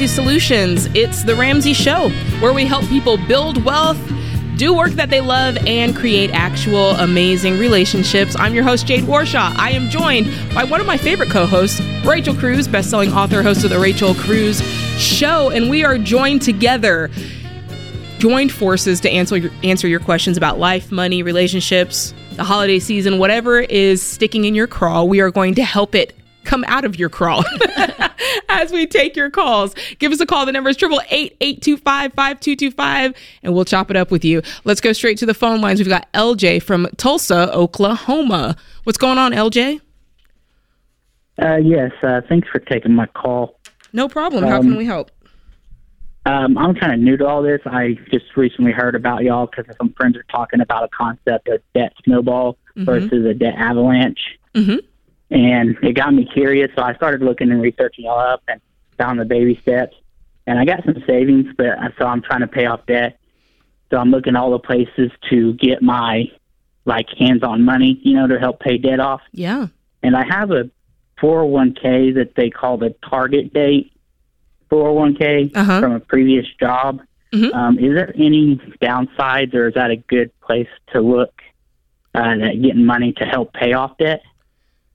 Ramsey Solutions. It's the Ramsey Show, where we help people build wealth, do work that they love, and create actual amazing relationships. I'm your host, Jade Warshaw. I am joined by one of my favorite co hosts, Rachel Cruz, best-selling author, host of The Rachel Cruz Show, and we are joined together. Joined forces to answer your, answer your questions about life, money, relationships, the holiday season, whatever is sticking in your craw, we are going to help it come out of your crawl as we take your calls. Give us a call. The number is 888-825-5225 and we'll chop it up with you. Let's go straight to the phone lines. We've got LJ from Tulsa, Oklahoma. What's going on, LJ? Uh, yes, uh, thanks for taking my call. No problem. How can we help? Um, I'm kind of new to all this. I just recently heard about y'all because some friends are talking about a concept of debt snowball versus a debt avalanche. Mhm. And it got me curious, so I started looking and researching y'all up and found the baby steps. And I got some savings, but uh, so I'm trying to pay off debt. So I'm looking all the places to get my like hands-on money, you know, to help pay debt off. Yeah. And I have a 401k that they call the target date 401k Uh-huh. from a previous job. Mhm. Um, is there any downsides, or is that a good place to look uh, at getting money to help pay off debt?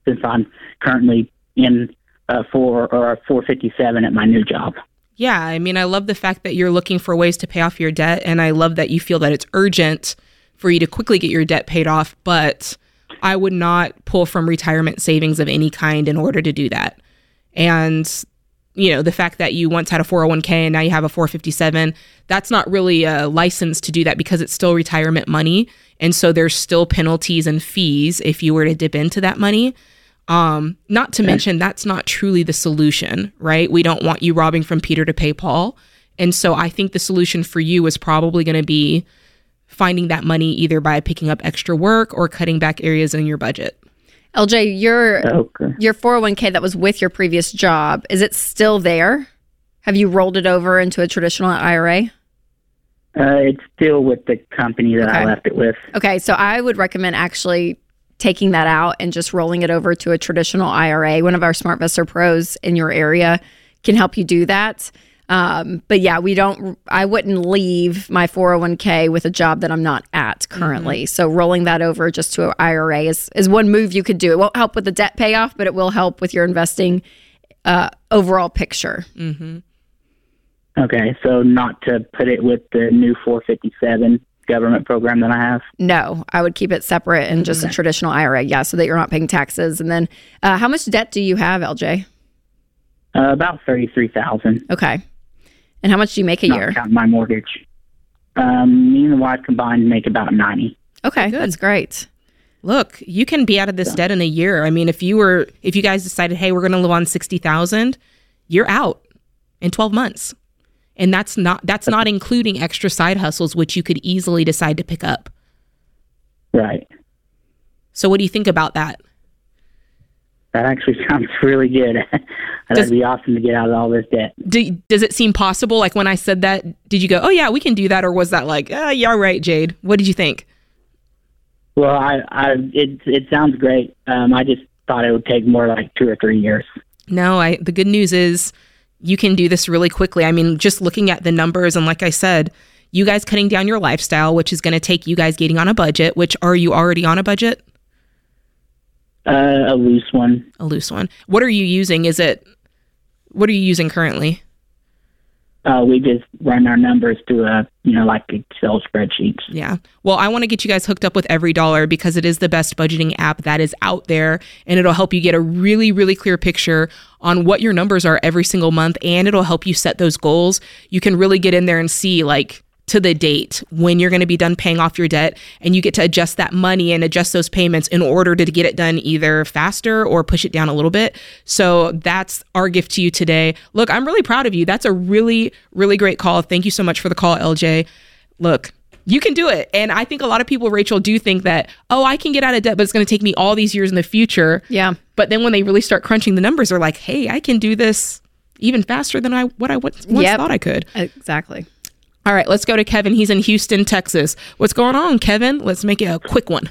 Since I'm currently in a four or 457 at my new job. Yeah, I mean, I love the fact that you're looking for ways to pay off your debt, and I love that you feel that it's urgent for you to quickly get your debt paid off. But I would not pull from retirement savings of any kind in order to do that. And you know, the fact that you once had a 401k and now you have a 457, that's not really a license to do that because it's still retirement money. And so there's still penalties and fees if you were to dip into that money. Um, not to mention that's not truly the solution, right? We don't want you robbing from Peter to pay Paul. And so I think the solution for you is probably going to be finding that money either by picking up extra work or cutting back areas in your budget. LJ, your Okay. your 401k that was with your previous job, is it still there? Have you rolled it over into a traditional IRA? Uh, it's still with the company that I left it with. Okay, so I would recommend actually taking that out and just rolling it over to a traditional IRA. One of our SmartVestor pros in your area can help you do that. Um, but yeah, we don't. I wouldn't leave my 401k with a job that I'm not at currently. So rolling that over just to an IRA is is one move you could do. It won't help with the debt payoff, but it will help with your investing uh, overall picture. Okay, so not to put it with the new 457 government program that I have. No, I would keep it separate and just a traditional IRA. Yeah, so that you're not paying taxes. And then, uh, how much debt do you have, LJ? Uh, about 33,000. Okay. And how much do you make a not year? counting my mortgage. Um, me and the wife combined make about ninety. Okay, Good. that's great. Look, you can be out of this debt in a year. I mean, if you were if you guys decided, "Hey, we're going to live on 60,000," you're out in 12 months. And that's not that's not including extra side hustles which you could easily decide to pick up. Right. So what do you think about that? That actually sounds really good. That'd be awesome to get out of all this debt. Do, does it seem possible like when I said that, did you go, "Oh yeah, we can do that," or was that like, "Ah, yeah, right, Jade." What did you think? Well, I, I, it, it sounds great. Um, I just thought it would take more like two or three years. No, I the good news is you can do this really quickly. I mean, just looking at the numbers and like I said, you guys cutting down your lifestyle, which is going to take you guys getting on a budget, which are you already on a budget? Uh, a loose one. A loose one. What are you using? Is it what are you using currently? Uh, we just run our numbers through a, you know, like Excel spreadsheets. Yeah. Well, I want to get you guys hooked up with EveryDollar because it is the best budgeting app that is out there and it'll help you get a really, really clear picture on what your numbers are every single month and it'll help you set those goals. You can really get in there and see like to the date when you're going to be done paying off your debt and you get to adjust that money and adjust those payments in order to get it done either faster or push it down a little bit. So that's our gift to you today. Look, I'm really proud of you. That's a really really great call. Thank you so much for the call, LJ. Look, you can do it. And I think a lot of people, Rachel, do think that, oh, I can get out of debt, but it's going to take me all these years in the future. Yeah. But then when they really start crunching the numbers, they're like, hey, I can do this even faster than I what I once once Yep. thought I could. Exactly. All right, let's go to Kevin. He's in Houston, Texas. What's going on, Kevin? Let's make it a quick one.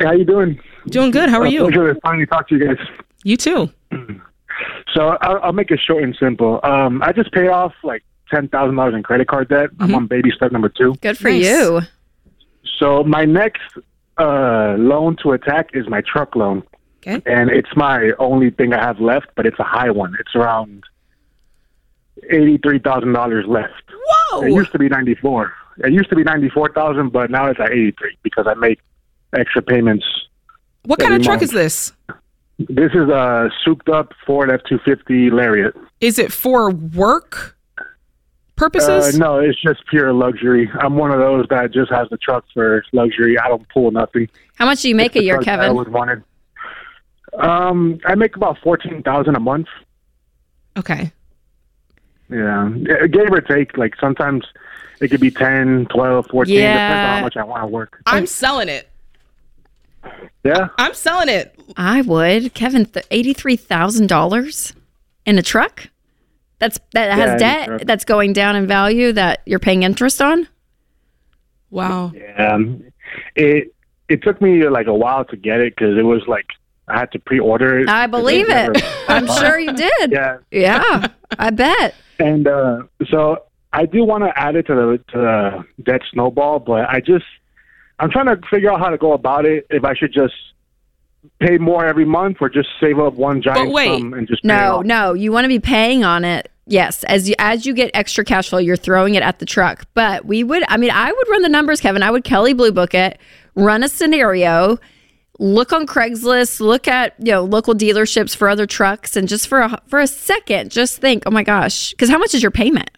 How you doing? Doing good. How are Uh, you? Pleasure to finally talk to you guys. You too. So I'll, I'll make it short and simple. Um, I just paid off like ten thousand dollars in credit card debt. I'm on baby step number two. Good for Nice. you. So my next uh, loan to attack is my truck loan, Okay. and it's my only thing I have left, but it's a high one. It's around eighty-three thousand dollars left. Whoa! It used to be ninety-four. It used to be ninety-four thousand, but now it's at eighty-three because I make extra payments. What kind of every truck month. is this? This is a souped-up Ford F-250 Lariat. Is it for work Uh, purposes? no, it's just pure luxury. I'm one of those that just has the truck for luxury. I don't pull nothing. How much do you make a year, truck that I Kevin? always wanted. Um, I make about fourteen thousand a month. Okay. Yeah, Yeah, give or take. Like sometimes it could be 10, 12, 14, depends on how much I want to work. I'm selling it. Yeah, I'm selling it. I would. Kevin, th- $83,000 in a truck? That's that has in a debt that's going down in value that you're paying interest on? Wow. yeah. It it took me like a while to get it because it was like I had to pre-order it. I believe It it. I'm sure you did. Yeah, Yeah, I bet. and uh, so I do want to add it to the to the debt snowball, but I just I'm trying to figure out how to go about it. If I should just pay more every month or just save up one giant wait. sum and just pay it No, off. no, you want to be paying on it. Yes, as you as you get extra cash flow, you're throwing it at the truck. But we would, I mean, I would run the numbers, Kevin. I would Kelley Blue Book it, run a scenario, look on Craigslist, look at you know local dealerships for other trucks, and just for a for a second, just think, oh my gosh, because how much is your payment?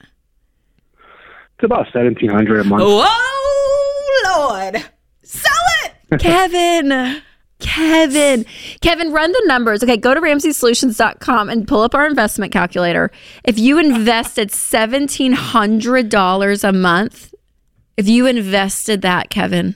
It's about seventeen hundred a month. Oh Lord. Sell it. Kevin. Kevin. Kevin, run the numbers. Okay, go to ramseysolutions.com and pull up our investment calculator. If you invested $1,700 a month, if you invested that, Kevin,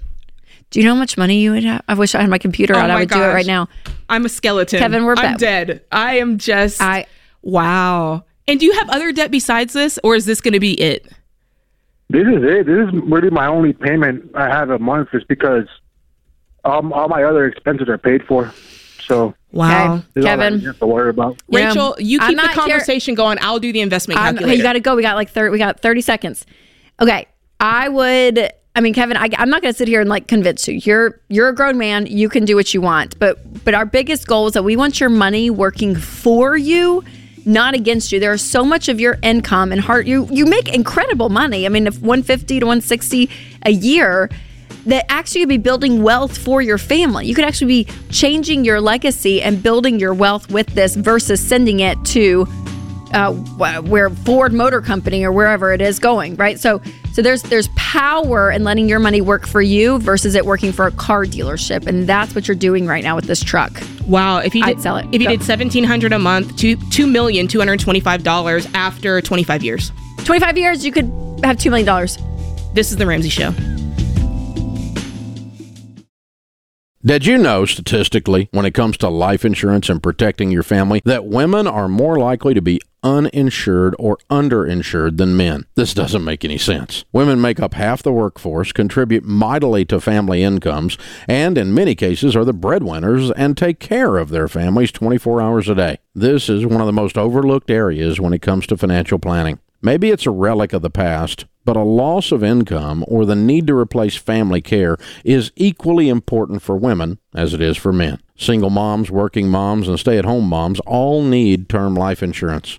do you know how much money you would have? I wish I had my computer Oh out. I my would do it right now. I'm a skeleton. Kevin, we're I'm back. dead. I am just I wow. And do you have other debt besides this, or is this going to be it? This is it. This is really my only payment I have a month is because um, all my other expenses are paid for. So Wow. Okay. this is all I Kevin. have to worry about. Yeah. Rachel, you keep the not here- conversation going. I'll do the investment I'm, calculator. hey, you got to go. We got like 30, we got 30 seconds. Okay. I would, I mean, Kevin, I, I'm not going to sit here and like convince you. You're, you're a grown man. You can do what you want. But, but our biggest goal is that we want your money working for you, not against you. There is so much of your income and heart. You, you make incredible money. I mean, if 150 to 160 a year, that actually be building wealth for your family. You could actually be changing your legacy and building your wealth with this versus sending it to uh, where Ford Motor Company or wherever it is going, right? So, so there's there's power in letting your money work for you versus it working for a car dealership, and that's what you're doing right now with this truck. wow. If you I'd did, sell it. If you Go. did seventeen hundred a month, two two million two hundred twenty five dollars after twenty five years. 25 years, you could have two million dollars. This is the Ramsey Show. Did you know statistically, when it comes to life insurance and protecting your family, that women are more likely to be uninsured or underinsured than men? This doesn't make any sense. Women make up half the workforce, contribute mightily to family incomes, and in many cases are the breadwinners and take care of their families 24 hours a day. This is one of the most overlooked areas when it comes to financial planning. Maybe it's a relic of the past, but a loss of income or the need to replace family care is equally important for women as it is for men. Single moms, working moms, and stay at home moms all need term life insurance.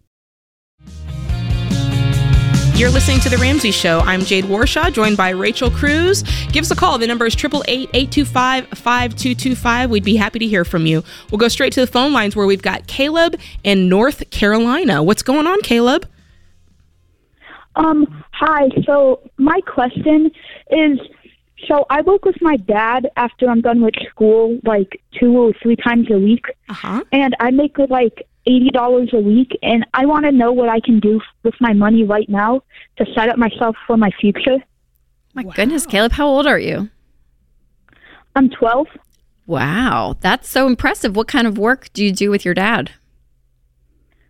You're listening to The Ramsey Show. I'm Jade Warshaw, joined by Rachel Cruz. Give us a call. The number is 888-825-5225. We'd be happy to hear from you. We'll go straight to the phone lines where we've got Caleb in North Carolina. What's going on, Caleb? Um, hi. So my question is, so I work with my dad after I'm done with school, like two or three times a week, Uh-huh. and I make like eighty dollars a week, and I want to know what I can do with my money right now to set up myself for my future. My goodness, Caleb, how old are you? I'm 12. Wow, that's so impressive. What kind of work do you do with your dad?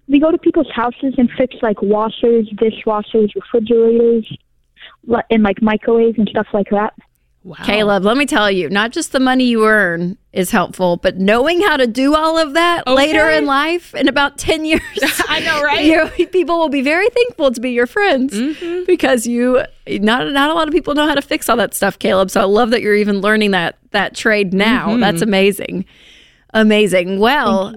We go to people's houses and fix like washers, dishwashers, refrigerators, and like microwaves and stuff like that. Wow. Caleb, let me tell you, not just the money you earn is helpful, but knowing how to do all of that later in life in about 10 years. I know, right? people will be very thankful to be your friends Mm-hmm. because you not not a lot of people know how to fix all that stuff, Caleb. So I love that you're even learning that that trade now. Mm-hmm. That's amazing. Amazing. Well,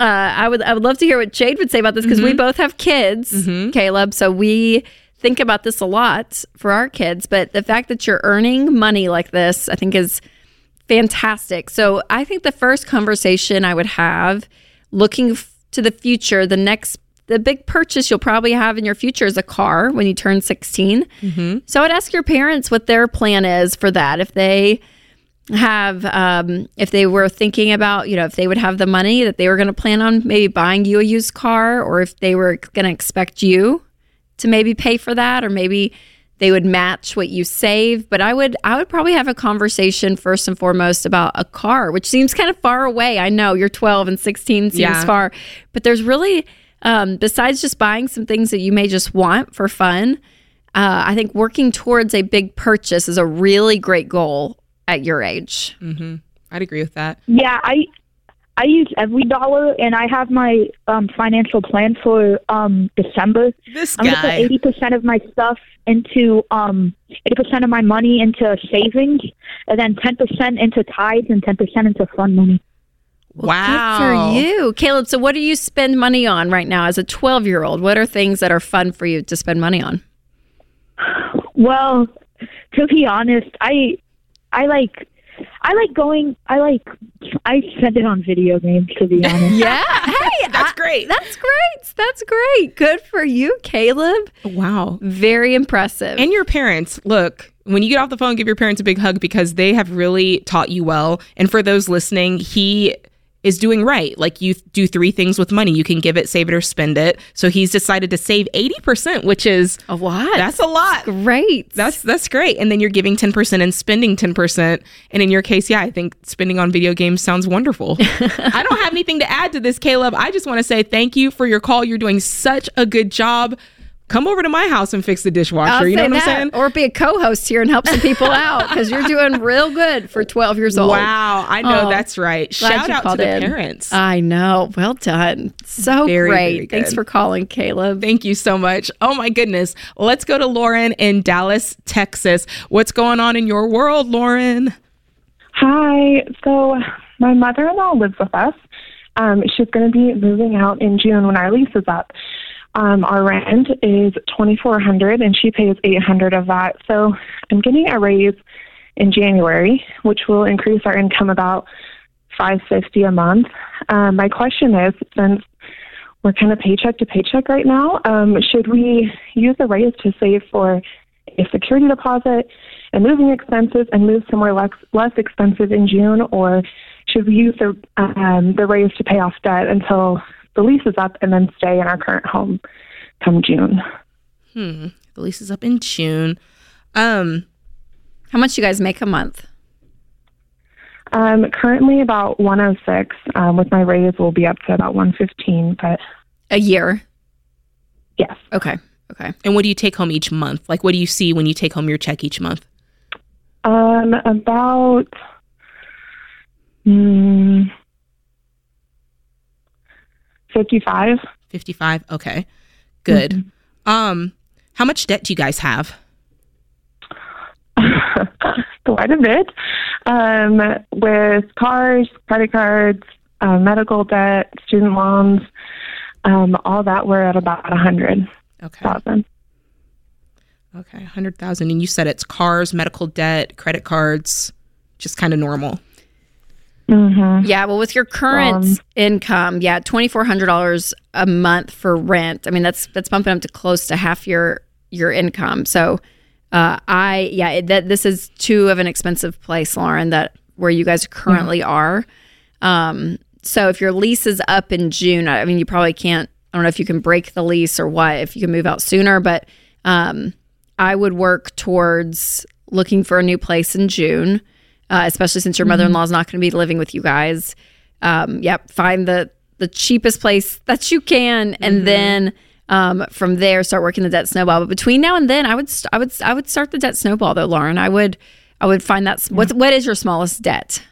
uh, I would I would love to hear what Jade would say about this because Mm-hmm. we both have kids, Caleb. So we think about this a lot for our kids. But the fact that you're earning money like this, I think, is fantastic. So I think the first conversation I would have, looking f- to the future, the next the big purchase you'll probably have in your future is a car when you turn 16. So I would ask your parents what their plan is for that. If they have um, if they were thinking about you know if they would have the money that they were going to plan on maybe buying you a used car or if they were going to expect you to maybe pay for that or maybe they would match what you save. But i would i would probably have a conversation first and foremost about a car which seems kind of far away. I know you're 12 and 16 seems Yeah. far. But there's really um, besides just buying some things that you may just want for fun uh, i think working towards a big purchase is a really great goal at your age. I'd agree with that. Yeah, I I use EveryDollar, and I have my um, financial plan for um, December. This I'm gonna put eighty percent of my stuff into um eighty percent of my money into savings, and then ten percent into tithes and ten percent into fund money. wow. Good for you, Caleb. So, what do you spend money on right now as a 12 year old? What are things that are fun for you to spend money on? Well, to be honest, I I like I like going. I like I spend it on video games. To be honest, Yeah. Hey, That's I- great. That's great. That's great. Good for you, Caleb. Wow. Very impressive. And your parents, look, when you get off the phone, give your parents a big hug because they have really taught you well. And for those listening, he is doing right. Like you do three things with money. You can give it, save it, or spend it. So he's decided to save 80%, which is a lot. that's a lot. great. That's that's great. And then you're giving 10% and spending 10%. And in your case, yeah, I think spending on video games sounds wonderful. I don't have anything to add to this, Caleb. I just want to say thank you for your call. You're doing such a good job. Come over to my house and fix the dishwasher. I'll you know what that. I'm saying? Or be a co host here and help some people out because you're doing real good for 12 years old. Wow, I know Oh, that's right. Shout out to the in. parents. I know. Well done. So Very, great. very Thanks for calling, Caleb. Thank you so much. Oh my goodness. Let's go to Lauren in Dallas, Texas. What's going on in your world, Lauren? Hi. So my mother-in-law lives with us. Um, she's going to be moving out in June when our lease is up. Um, our rent is twenty four hundred, and she pays eight hundred of that. So I'm getting a raise in January, which will increase our income about five fifty a month. Um, my question is, since we're kind of paycheck to paycheck right now, um, should we use the raise to save for a security deposit and moving expenses and move somewhere less less expensive in June, or should we use the um, the raise to pay off debt until the lease is up and then stay in our current home come June? Hmm. The lease is up in June. Um, How much you guys make a month? Um, currently about 106. Um, with my raise, we'll be up to about 115. But A year. yes, Okay. Okay. and what do you take home each month? Like, what do you see when you take home your check each month? um, about. Mm, 55. 55. Okay. Good. Um, how much debt do you guys have? quite a bit um, with cars, credit cards, uh, medical debt, student loans, um, all that. We're at about a hundred Okay. thousand. Okay. 100,000. And you said it's cars, medical debt, credit cards, just kind of normal. Mm-hmm. Yeah, well, with your current Um, income, yeah, twenty four hundred dollars a month for rent. I mean, that's that's bumping up to close to half your your income. So, uh, I yeah, it, that this is too of an expensive place, Lauren. That where you guys currently are. Um, so if your lease is up in June, I mean, you probably can't. I don't know if you can break the lease or what. If you can move out sooner, but um, I would work towards looking for a new place in June, uh, especially since your mother in law is not going to be living with you guys. Um, yep, find the the cheapest place that you can, and then um, from there start working the debt snowball. But between now and then, I would st- I would I would start the debt snowball though, Lauren. I would I would find that what's what is your smallest debt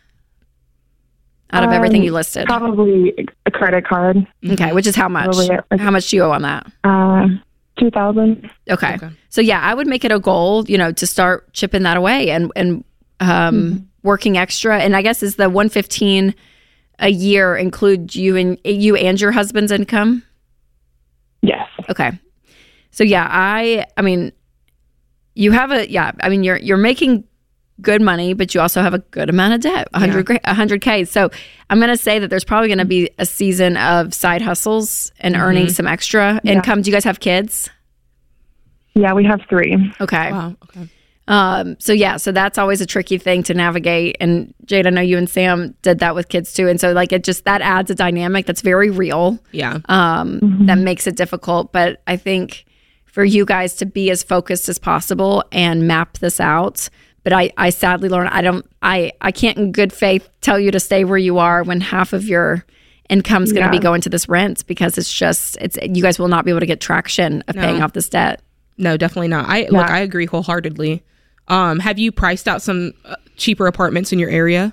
out of everything Um, you listed? Probably a credit card. Okay, which is how much? Probably, like- How much do you owe on that? Uh, two thousand. Okay. Okay. So yeah, I would make it a goal, you know, to start chipping that away and and um, working extra. And I guess is the one fifteen a year include you and you and your husband's income? Yes. Okay. So yeah, I I mean, you have a yeah. I mean, you're you're making good money, but you also have a good amount of debt, 100 100 k. So I'm going to say that there's probably going to be a season of side hustles and mm-hmm. earning some extra income. Do you guys have kids? Yeah, we have three. Okay. Wow. Okay. Um, so yeah, so that's always a tricky thing to navigate. And Jade, I know you and Sam did that with kids too. And so like it just that adds a dynamic that's very real. Yeah. Um, that makes it difficult. But I think for you guys to be as focused as possible and map this out. But I, I sadly learn I don't I, I can't in good faith tell you to stay where you are when half of your income's gonna be going to this rent because it's just it's you guys will not be able to get traction of paying off this debt. No, definitely not. I look, I agree wholeheartedly. Um, have you priced out some uh, cheaper apartments in your area?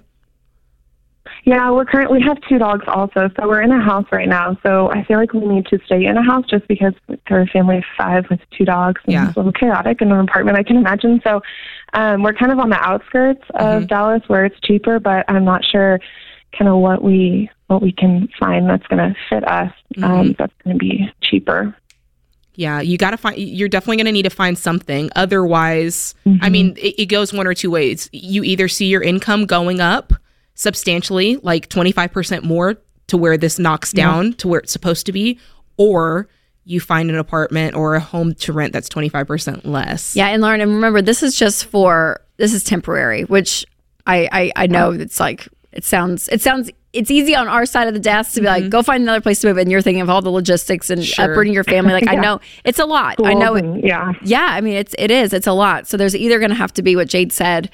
Yeah, we're currently we have two dogs also, so we're in a house right now. So I feel like we need to stay in a house just because we're a family of five with two dogs. And Yeah. It's a little chaotic in an apartment, I can imagine. So um, we're kind of on the outskirts of Dallas where it's cheaper, but I'm not sure kind of what we what we can find that's going to fit us. Um, that's going to be cheaper. Yeah, you got to find. You're definitely going to need to find something. Otherwise, I mean, mm-hmm. it, it goes one or two ways. You either see your income going up substantially, like 25% more to where this knocks down to where it's supposed to be, or you find an apartment or a home to rent that's 25% less. Yeah, and Lauren, and remember, this is just for this is temporary, which I I, I know it's like it sounds it sounds it's easy on our side of the desk to be like mm-hmm. go find another place to move, and you're thinking of all the logistics and Sure. uprooting your family. Like I know it's a lot. I know. It, yeah. yeah, I mean it's it is it's a lot. So there's either going to have to be what Jade said,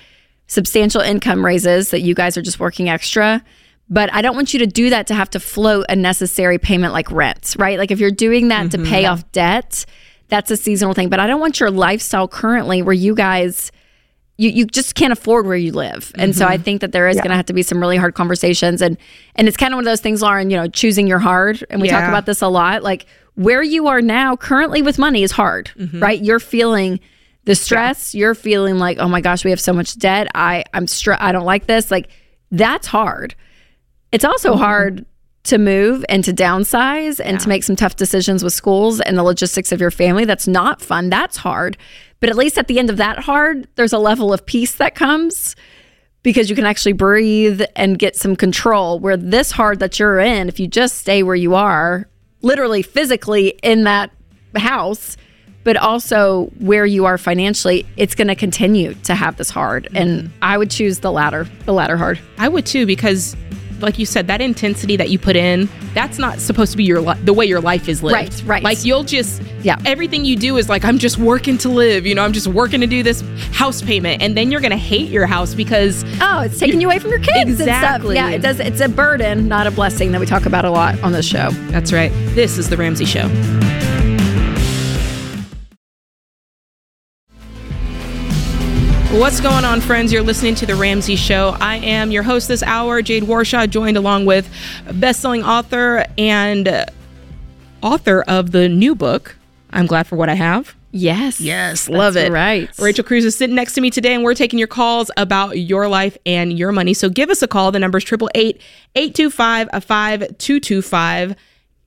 substantial income raises that you guys are just working extra. But I don't want you to do that to have to float a necessary payment like rent, right? Like if you're doing that to mm-hmm. pay off debt, that's a seasonal thing. But I don't want your lifestyle currently where you guys you, you just can't afford where you live. And so I mm-hmm. think that there is going to have to be some really hard conversations and and it's kind of one of those things Lauren, you know, choosing your hard and we talk about this a lot like where you are now currently with money is hard, mm-hmm. right? You're feeling the stress, you're feeling like, "Oh my gosh, we have so much debt. I I'm stre- I don't like this." Like that's hard. It's also mm-hmm. hard to move and to downsize and to make some tough decisions with schools and the logistics of your family. That's not fun. That's hard. But at least at the end of that hard, there's a level of peace that comes because you can actually breathe and get some control. Where this hard that you're in, if you just stay where you are, literally physically in that house, but also where you are financially, it's going to continue to have this hard. And mm-hmm. I would choose the latter, the latter hard. I would too because like you said that intensity that you put in that's not supposed to be your li- the way your life is lived. Right, right. Like you'll just Yeah. everything you do is like I'm just working to live, you know, I'm just working to do this house payment and then you're going to hate your house because Oh, it's taking you away from your kids Exactly. Yeah, it does. It's a burden, not a blessing that we talk about a lot on this show. that's right. This is the Ramsey show. What's going on, friends? You're listening to The Ramsey Show. I am your host this hour, Jade Warshaw, joined along with best-selling author and uh, author of the new book, I'm Glad for What I Have. Yes. Yes, love it. right. Rachel Cruz is sitting next to me today, and we're taking your calls about your life and your money. So give us a call. The number is 888 825 5225.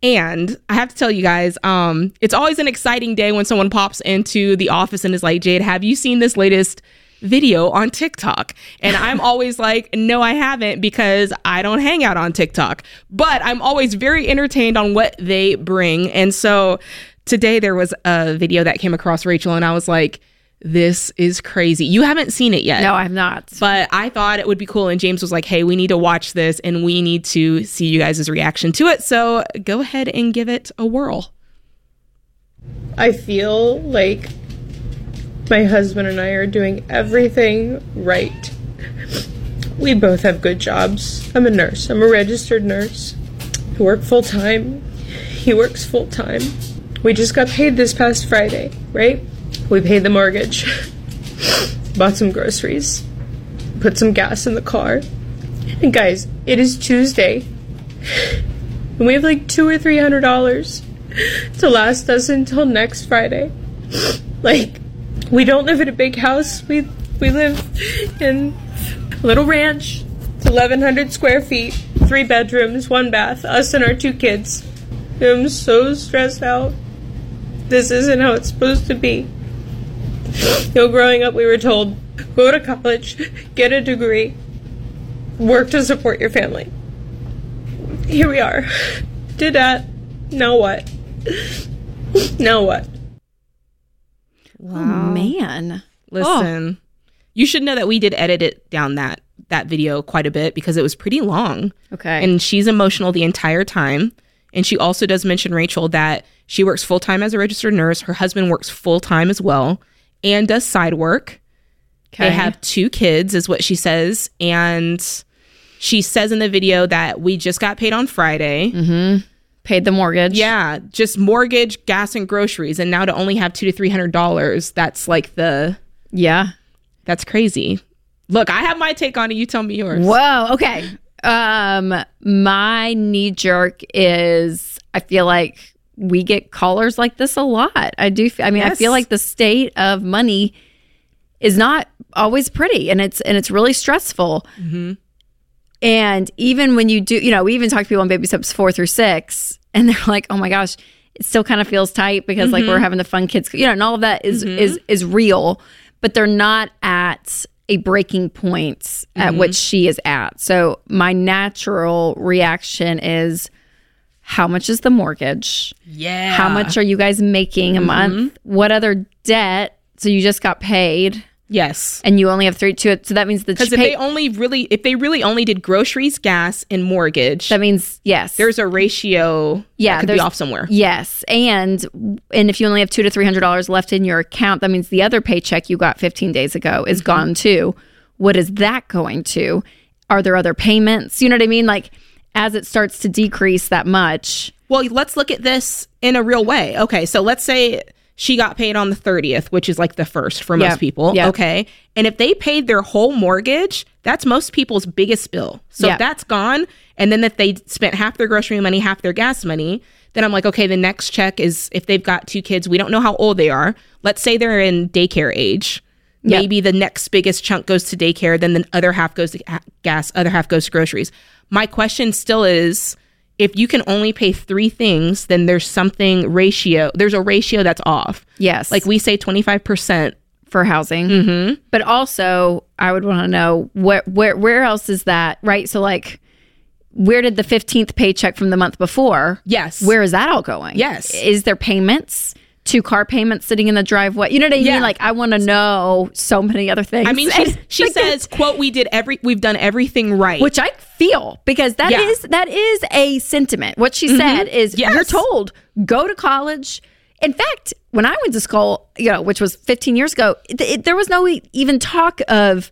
And I have to tell you guys, um, it's always an exciting day when someone pops into the office and is like, Jade, have you seen this latest video on TikTok? And I'm always like, no, I haven't because I don't hang out on TikTok. But I'm always very entertained on what they bring. And so today there was a video that came across Rachel, and I was like, this is crazy. You haven't seen it yet. No, I have not. But I thought it would be cool. And James was like, hey, we need to watch this and we need to see you guys' reaction to it. So go ahead and give it a whirl. I feel like My husband and I are doing everything right. We both have good jobs. I'm a nurse, I'm a registered nurse. I work full time. He works full time. We just got paid this past Friday, right? We paid the mortgage, bought some groceries, put some gas in the car. And guys, it is Tuesday. And we have like two or three hundred dollars to last us until next Friday. Like, we don't live in a big house. We we live in a little ranch. It's eleven hundred square feet, three bedrooms, one bath, us and our two kids. I'm so stressed out. This isn't how it's supposed to be. You know, growing up, we were told go to college, get a degree, work to support your family. Here we are. Did that. Now what? Now what? Oh, man. Listen, oh. you should know that we did edit it down that that video quite a bit because it was pretty long. Okay. And she's emotional the entire time. And she also does mention Rachel that she works full time as a registered nurse. Her husband works full time as well and does side work. They have two kids, is what she says. And she says in the video that we just got paid on Friday. Mm-hmm. Paid the mortgage. Yeah, just mortgage, gas, and groceries. And now to only have two to three hundred dollars, that's like the Yeah. that's crazy. Look, I have my take on it. You tell me yours. Whoa. Okay. Um, my knee jerk is I feel like we get callers like this a lot. I do. I mean, I feel like the state of money is not always pretty, and it's and it's really stressful. And even when you do, you know, we even talk to people on baby steps four through six, and they're like, "Oh my gosh, it still kind of feels tight because like we're mm-hmm. having the fun kids, you know, and all of that is mm-hmm. is is real, but they're not at a breaking point at which mm-hmm. she is at. So my natural reaction is, how much is the mortgage? Yeah. How much are you guys making a month? What other debt? So you just got paid, Yes. and you only have three to it. So that means the Because if pay- they only really, if they really only did groceries, gas, and mortgage, that means yes, there's a ratio. Yeah, that could be off somewhere. Yes, and and if you only have two to three hundred dollars left in your account, that means the other paycheck you got fifteen days ago is Mm-hmm. gone too. What is that going to? Are there other payments? You know what I mean? Like as it starts to decrease that much. Well, let's look at this in a real way. Okay, so let's say she got paid on the 30th, which is like the first for most people. Yep. Okay. And if they paid their whole mortgage, that's most people's biggest bill. So Yep. if that's gone. And then if they spent half their grocery money, half their gas money, then I'm like, okay, the next check is if they've got two kids, we don't know how old they are. Let's say they're in daycare age. Yep. Maybe the next biggest chunk goes to daycare, then the other half goes to gas, other half goes to groceries. My question still is if you can only pay three things, then there's something ratio, there's a ratio that's off. Yes, Like we say 25%. for housing. Mm-hmm. But also, I would want to know where where where else is that right? So like, where did the fifteenth paycheck from the month before? Yes. Where is that all going? Yes. Is there payments? Two car payments sitting in the driveway. You know what I Yeah. mean? Like I want to know so many other things. I mean, she, she says, quote, we did every, we've done everything right. which I feel because that is Yeah. that is a sentiment. What she said is Yes. you're told go to college. In fact, when I went to school, you know, which was 15 years ago, it, it- there was no e- even talk of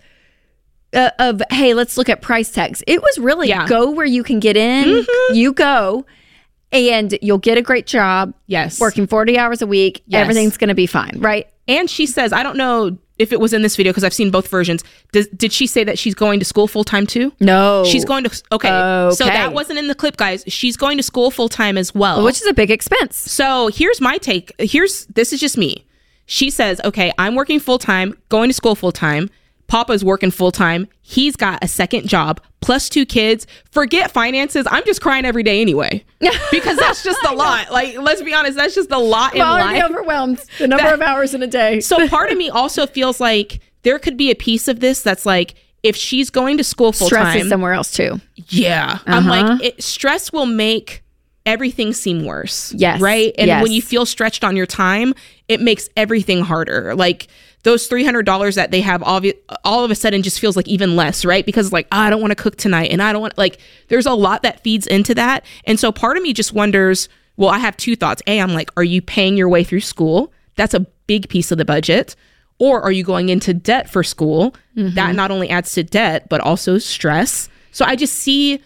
uh, of hey, let's look at price tags. It was really Yeah. go where you can get in. You go. And you'll get a great job. Yes. Working 40 hours a week. Yes. Everything's going to be fine. Right. and she says, I don't know if it was in this video because I've seen both versions. Does, did she say that she's going to school full time too? No. She's going to, okay. So that wasn't in the clip, guys. She's going to school full time as well. Which is a big expense. So here's my take. Here's this is just me. She says, "Okay, I'm working full time, going to school full time. Papa's working full time. He's got a second job plus two kids. Forget finances. I'm just crying every day anyway because that's just a lot. Like, let's be honest, that's just a lot in life. I'm overwhelmed. The number That- of hours in a day. So part of me also feels like there could be a piece of this that's like if she's going to school full Stress time. is somewhere else too. Yeah. I'm Uh-huh. like, it, stress will make everything seem worse. Yes. Right. And Yes. when you feel stretched on your time, it makes everything harder. Like those $300 that they have, obvi- all of a sudden just feels like even less. Right. Because like, "Ah, I don't want to cook tonight. And I don't want, like, there's a lot that feeds into that. And so part of me just wonders, well, I have two thoughts. A, I'm like, are you paying your way through school? That's a big piece of the budget. Or are you going into debt for school? That not only adds to debt, but also stress. So I just see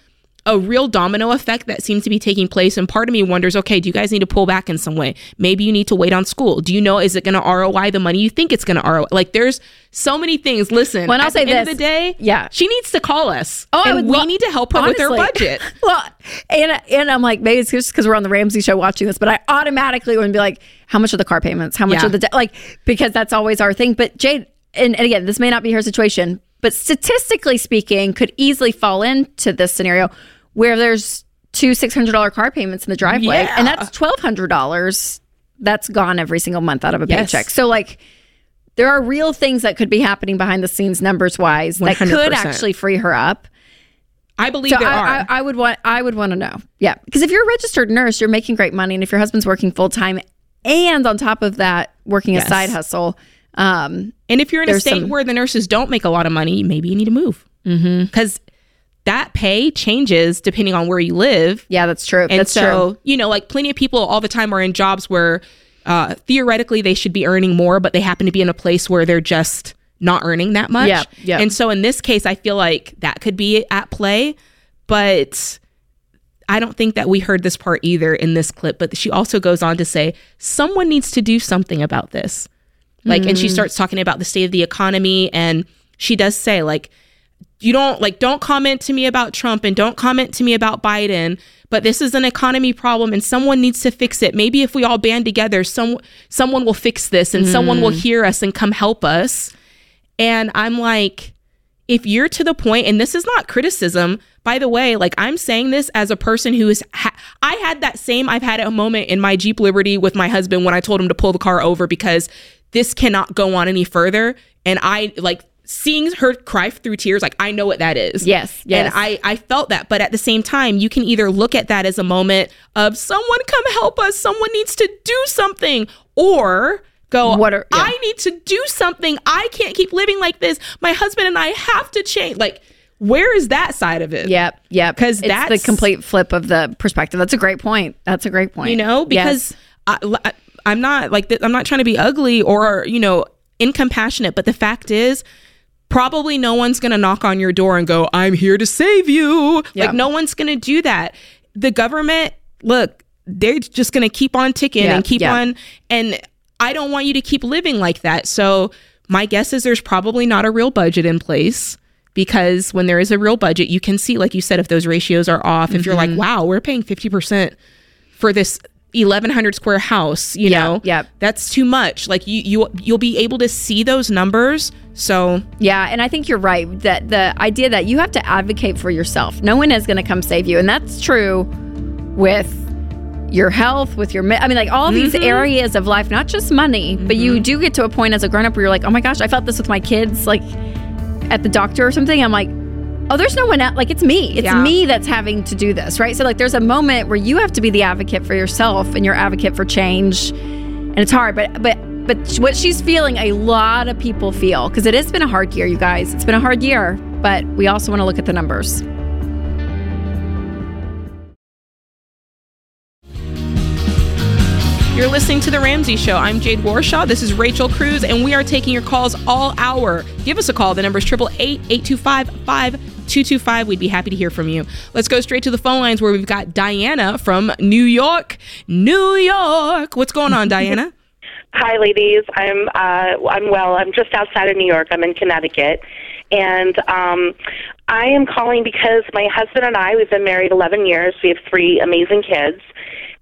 a real domino effect that seems to be taking place. And part of me wonders okay, do you guys need to pull back in some way? Maybe you need to wait on school. Do you know, is it going to ROI the money you think it's going to ROI? Like, there's so many things. Listen, when I'll say the end this. of the day, Yeah. she needs to call us. Oh, I and would we lo- need to help her with her budget. well, and and I'm like, maybe it's just because we're on the Ramsey show watching this, but I automatically would be like, how much are the car payments? How much Yeah. are the de-? like because that's always our thing. But Jade, and, and again, this may not be her situation, but statistically speaking, could easily fall into this scenario where there's two six hundred dollar car payments in the driveway, Yeah. and that's twelve hundred dollars that's gone every single month out of a Yes. paycheck. So like. There are real things that could be happening behind the scenes, numbers wise, that could 100%. actually free her up. I believe So there I, are. I, I would want I would want to know. Yeah. Because if you're a registered nurse, you're making great money. And if your husband's working full time and on top of that, working Yes. a side hustle, um, and if you're in a state some- where the nurses don't make a lot of money, maybe you need to move. Because that pay changes depending on where you live. yeah, that's true. And that's so, true. you know, like plenty of people all the time are in jobs where uh, theoretically they should be earning more, but they happen to be in a place where they're just not earning that much. Yeah, yeah. And so in this case, I feel like that could be at play, but I don't think that we heard this part either in this clip. But she also goes on to say, someone needs to do something about this. Like, and Mm. she starts talking about the state of the economy. And she does say, like, you don't like don't comment to me about Trump and don't comment to me about Biden, but this is an economy problem and someone needs to fix it. Maybe if we all band together, some someone will fix this and someone will mm-hmm. hear us and come help us. And I'm like, if you're to the point, and this is not criticism, by the way, like I'm saying this as a person who is, ha- I had that same, I've had a moment in my Jeep Liberty with my husband when I told him to pull the car over because this cannot go on any further. And I like seeing her cry through tears, like I know what that is. Yes, yes. And I, I felt that. But at the same time, you can either look at that as a moment of someone come help us, someone needs to do something, or go, What are- yeah. I need to do something. I can't keep living like this. My husband and I have to change. Like, where is that side of it? Yep. yep. Because that's- the complete flip of the perspective. That's a great point. That's a great point. You know, because Yes. I, I'm not like, I'm not trying to be ugly or, you know, incompassionate, but the fact is, probably no one's going to knock on your door and go, I'm here to save you. Yeah. Like, no one's going to do that. The government, look, they're just going to keep on ticking Yeah, and keep yeah. on. And I don't want you to keep living like that. So, my guess is there's probably not a real budget in place because when there is a real budget, you can see, like you said, if those ratios are off, if you're like, Mm-hmm. wow, we're paying 50% for this 1100 square house, you Yeah, know, yeah. that's too much. Like you, you, you'll be able to see those numbers. So Yeah, and I think you're right that the idea that you have to advocate for yourself. No one is going to come save you, and that's true with your health, with your I mean like all these mm-hmm. areas of life, not just money, but you mm-hmm. do get to a point as a grown-up where you're like, "Oh my gosh, I felt this with my kids like at the doctor or something." I'm like, "Oh, there's no one else. Like it's me. It's Yeah. me that's having to do this." Right? So like there's a moment where you have to be the advocate for yourself and your advocate for change. And it's hard, but but but what she's feeling, a lot of people feel because it has been a hard year, you guys. It's been a hard year, but we also want to look at the numbers. You're listening to The Ramsey Show. I'm Jade Warshaw. This is Rachel Cruz, and we are taking your calls all hour. Give us a call. The number is 888 825 5225. We'd be happy to hear from you. Let's go straight to the phone lines where we've got Diana from New York. New York. What's going on, Diana? Hi, ladies. I'm uh, I'm well. I'm just outside of New York. I'm in Connecticut, and um, I am calling because my husband and I we've been married 11 years. We have three amazing kids,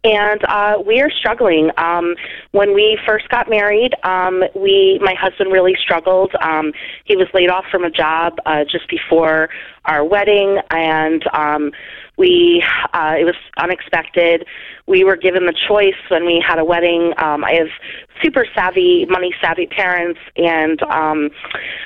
and uh, we are struggling. Um, when we first got married, um, we my husband really struggled. Um, he was laid off from a job uh, just before our wedding, and um, we uh, it was unexpected. We were given the choice when we had a wedding. Um, I have super savvy, money savvy parents, and um,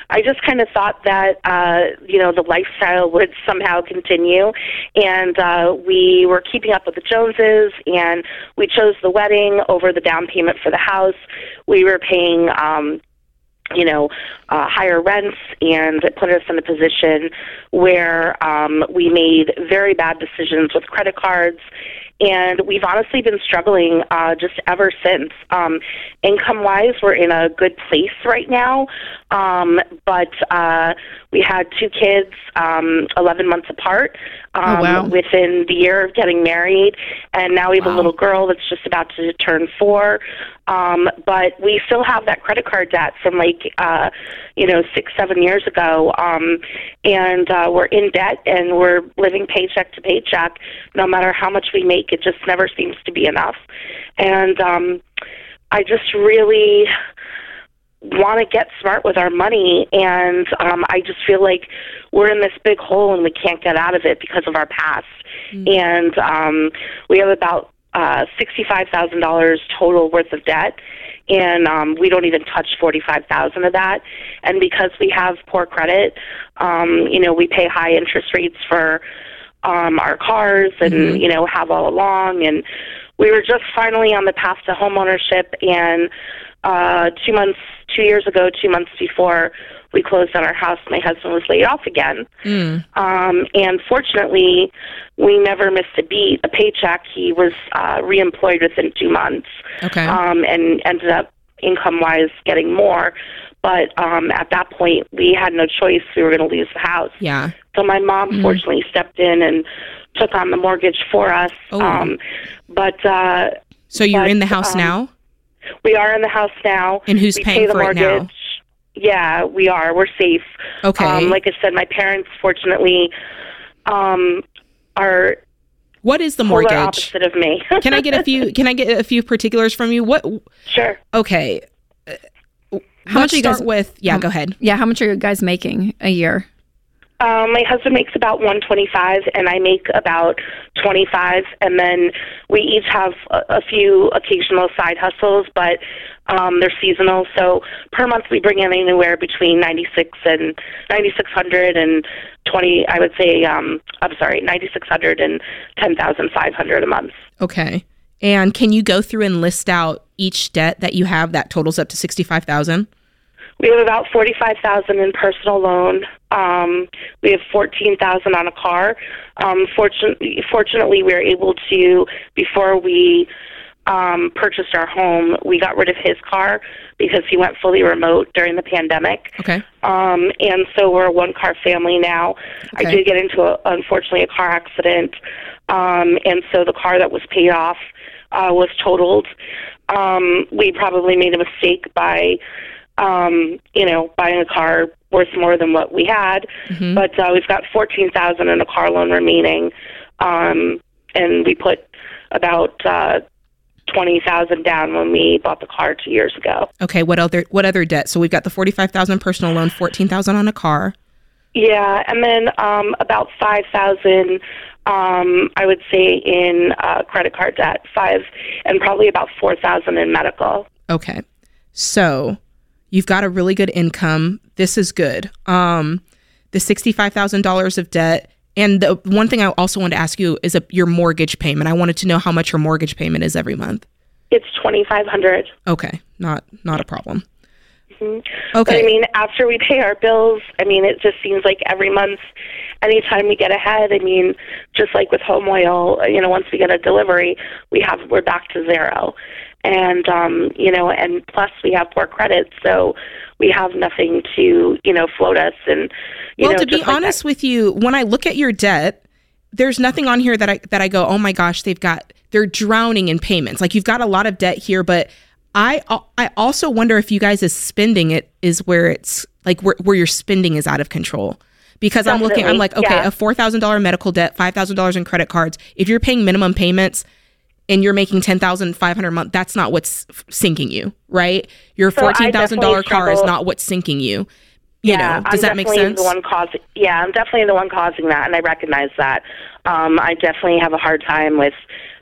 I just kind of thought that uh, you know the lifestyle would somehow continue, and uh, we were keeping up with the Joneses, and we chose the wedding over the down payment for the house. We were paying. Um, you know, uh, higher rents, and it put us in a position where um, we made very bad decisions with credit cards. And we've honestly been struggling uh, just ever since. Um, income wise, we're in a good place right now, um, but uh, we had two kids, um, 11 months apart, um, Oh, wow. within the year of getting married, and now we have a little girl that's just about to turn four. Um, but we still have that credit card debt from like, uh, you know, six, seven years ago. Um, and uh, we're in debt and we're living paycheck to paycheck. No matter how much we make, it just never seems to be enough. And um, I just really want to get smart with our money and um I just feel like we're in this big hole and we can't get out of it because of our past. And um we have about uh $65,000 total worth of debt and um we don't even touch 45,000 of that. And because we have poor credit um you know we pay high interest rates for um our cars and you know have all along. And we were just finally on the path to home ownership and uh two months two years ago two months before we closed on our house my husband was laid off again um and fortunately we never missed a beat a paycheck he was uh reemployed within two months Okay. um and ended up income wise getting more but um at that point we had no choice we were going to lose the house yeah. so my mom fortunately stepped in and took on the mortgage for us. Oh. Um, but uh, So you're But, in the house um, now? We are in the house now. And who's we paying pay the for it mortgage. now? Yeah, we are. We're safe. Okay. Um, like I said, my parents fortunately um, are what is the polar mortgage? opposite of me. Can I get a few can I get a few particulars from you? What sure. okay. How much Let's are you start guys- with yeah, um, go ahead. Yeah, how much are you guys making a year? Um, my husband makes about 125 and I make about 25 and then we each have a, a few occasional side hustles but um, they're seasonal so per month we bring in anywhere between 96 and 9600 and 20 I would say um, I'm sorry 9600 and 10500 a month. Okay. And can you go through and list out each debt that you have that totals up to 65,000? We have about forty-five thousand in personal loan. Um, we have fourteen thousand on a car. Um, fortunately, fortunately, we were able to before we um, purchased our home. We got rid of his car because he went fully remote during the pandemic. Okay. Um, and so we're a one car family now. Okay. I did get into a, unfortunately a car accident, um, and so the car that was paid off uh, was totaled. Um, we probably made a mistake by, um, you know, buying a car worth more than what we had. But uh, we've got fourteen thousand in a car loan remaining, um, and we put about uh, twenty thousand down when we bought the car two years ago. Okay, what other what other debt? So we've got the 45,000 personal loan, 14,000 on a car. Yeah, and then um, about five thousand, um, I would say in uh, credit card debt, five, and probably about four thousand in medical. Okay. So you've got a really good income. This is good. Um, the $65,000 of debt. And the one thing I also wanted to ask you is a, your mortgage payment. I wanted to know how much your mortgage payment is every month. It's twenty five hundred. Okay, not not a problem. But Okay. I mean, after we pay our bills, I mean, it just seems like every month, anytime we get ahead, I mean, just like with home oil, you know, once we get a delivery, we have we're back to zero, and um, you know, and plus we have poor credit, so we have nothing to you know float us, and you well, know, to be like honest with you, when I look at your debt, there's nothing on here that I that I go, oh my gosh, they've got they're drowning in payments. Like you've got a lot of debt here, but I I also wonder if you guys is spending it is where it's like where where your spending is out of control. Because I'm looking, I'm like, okay, yeah. a four thousand dollar medical debt, five thousand dollars in credit cards. If you're paying minimum payments and you're making ten thousand five hundred a month, that's not what's sinking you, right? Your fourteen thousand dollar definitely car is not what's sinking you. You yeah, know, does I'm that make sense? The one causing, yeah, I'm definitely the one causing that, and I recognize that. Um, I definitely have a hard time with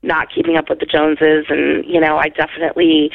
not keeping up with the Joneses, and you know, I definitely,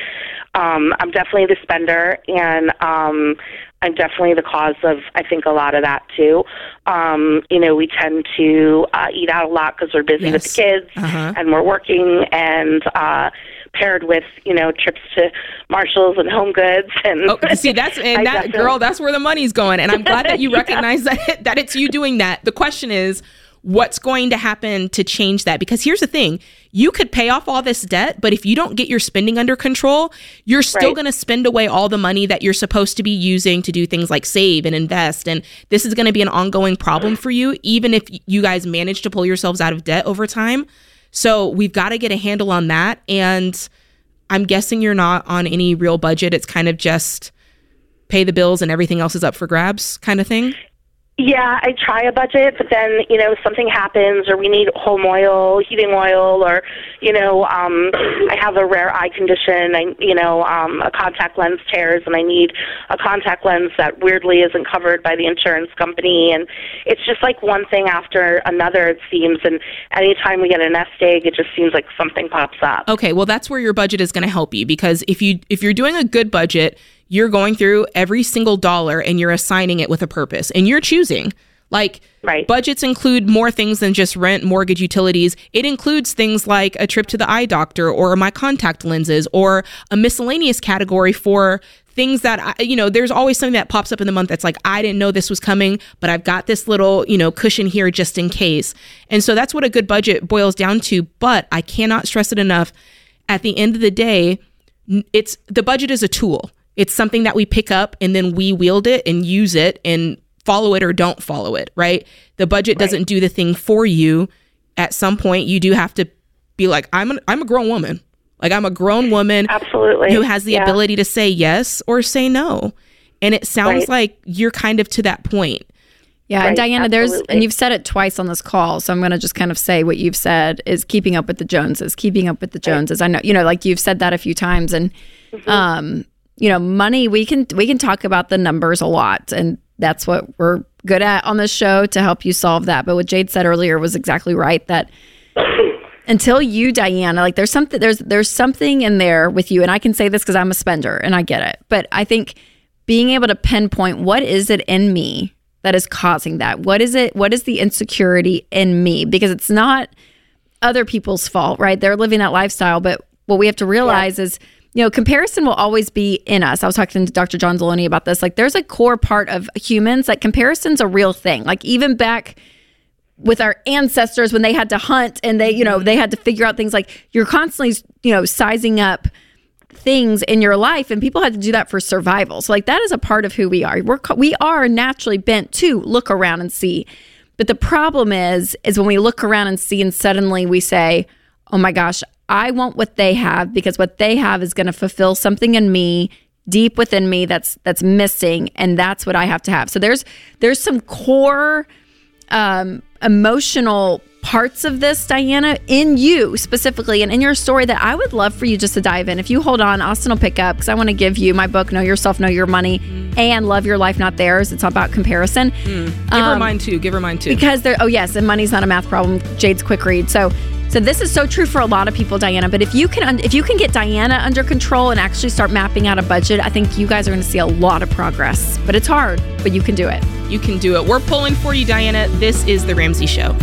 um, I'm definitely the spender, and um, I'm definitely the cause of, I think, a lot of that too. Um, you know, we tend to uh, eat out a lot because we're busy with the kids, Uh-huh. and we're working, and uh, paired with you know trips to Marshalls and Home Goods, and Oh, see, that's and that definitely- girl. That's where the money's going, and I'm glad that you Yeah. recognize that that it's you doing that. The question is, what's going to happen to change that? Because here's the thing you could pay off all this debt, but if you don't get your spending under control, you're still Right. going to spend away all the money that you're supposed to be using to do things like save and invest. And this is going to be an ongoing problem for you, even if you guys manage to pull yourselves out of debt over time. So we've got to get a handle on that. And I'm guessing you're not on any real budget. It's kind of just pay the bills and everything else is up for grabs kind of thing. Yeah, I try a budget, but then you know something happens, or we need home oil, heating oil, or you know um, I have a rare eye condition. I you know um, a contact lens tears, and I need a contact lens that weirdly isn't covered by the insurance company, and it's just like one thing after another. It seems, and anytime we get a nest egg, it just seems like something pops up. Okay, well that's where your budget is going to help you because if you if you're doing a good budget, you're going through every single dollar and you're assigning it with a purpose and you're choosing. Like Right. budgets include more things than just rent, mortgage, utilities. It includes things like a trip to the eye doctor or my contact lenses or a miscellaneous category for things that I, you know there's always something that pops up in the month that's like I didn't know this was coming but I've got this little you know cushion here just in case and so that's what a good budget boils down to but I cannot stress it enough at the end of the day it's the budget is a tool it's something that we pick up and then we wield it and use it and follow it or don't follow it right the budget doesn't do the thing for you at some point you do have to be like i'm an, i'm a grown woman like i'm a grown woman Absolutely. who has the Yeah. ability to say yes or say no and it sounds Right. like you're kind of to that point Yeah, and Right, Diana, there's and you've said it twice on this call, so I'm going to just kind of say what you've said is keeping up with the Joneses, keeping up with the Joneses. I know, you know, like you've said that a few times, and Mm-hmm. um, you know, money we can we can talk about the numbers a lot, and that's what we're good at on this show to help you solve that. But what Jade said earlier was exactly right that until you diana like there's something there's there's something in there with you and i can say this because i'm a spender and i get it. But i think being able to pinpoint what is it in me that is causing that? What is it what is the insecurity in me? Because it's not other people's fault right? They're living that lifestyle but what we have to realize is you know comparison will always be in us. I was talking to dr john Delony about this. Like there's a core part of humans that comparison's a real thing. Like even back with our ancestors when they had to hunt and they you know they had to figure out things like you're constantly you know sizing up things in your life and people had to do that for survival. So like that is a part of who we are. We're we are naturally bent to look around and see. But the problem is is when we look around and see and suddenly we say oh my gosh i want what they have because what they have is going to fulfill something in me deep within me that's that's missing and that's what i have to have. So there's there's some core um, emotional parts of this, Diana, in you specifically and in your story that I would love for you just to dive in. If you hold on, Austin will pick up because I want to give you my book, Know Yourself, Know Your Money, and Love Your Life, Not Theirs. It's all about comparison. give her Um, mine too give her mine too. because they're oh yes and money's not a math problem. Jade's quick read. So so this is so true for a lot of people diana but if you can if you can get diana under control and actually start mapping out a budget i think you guys are going to see a lot of progress but it's hard but you can do it. You can do it. We're pulling for you diana. This is the ramsey show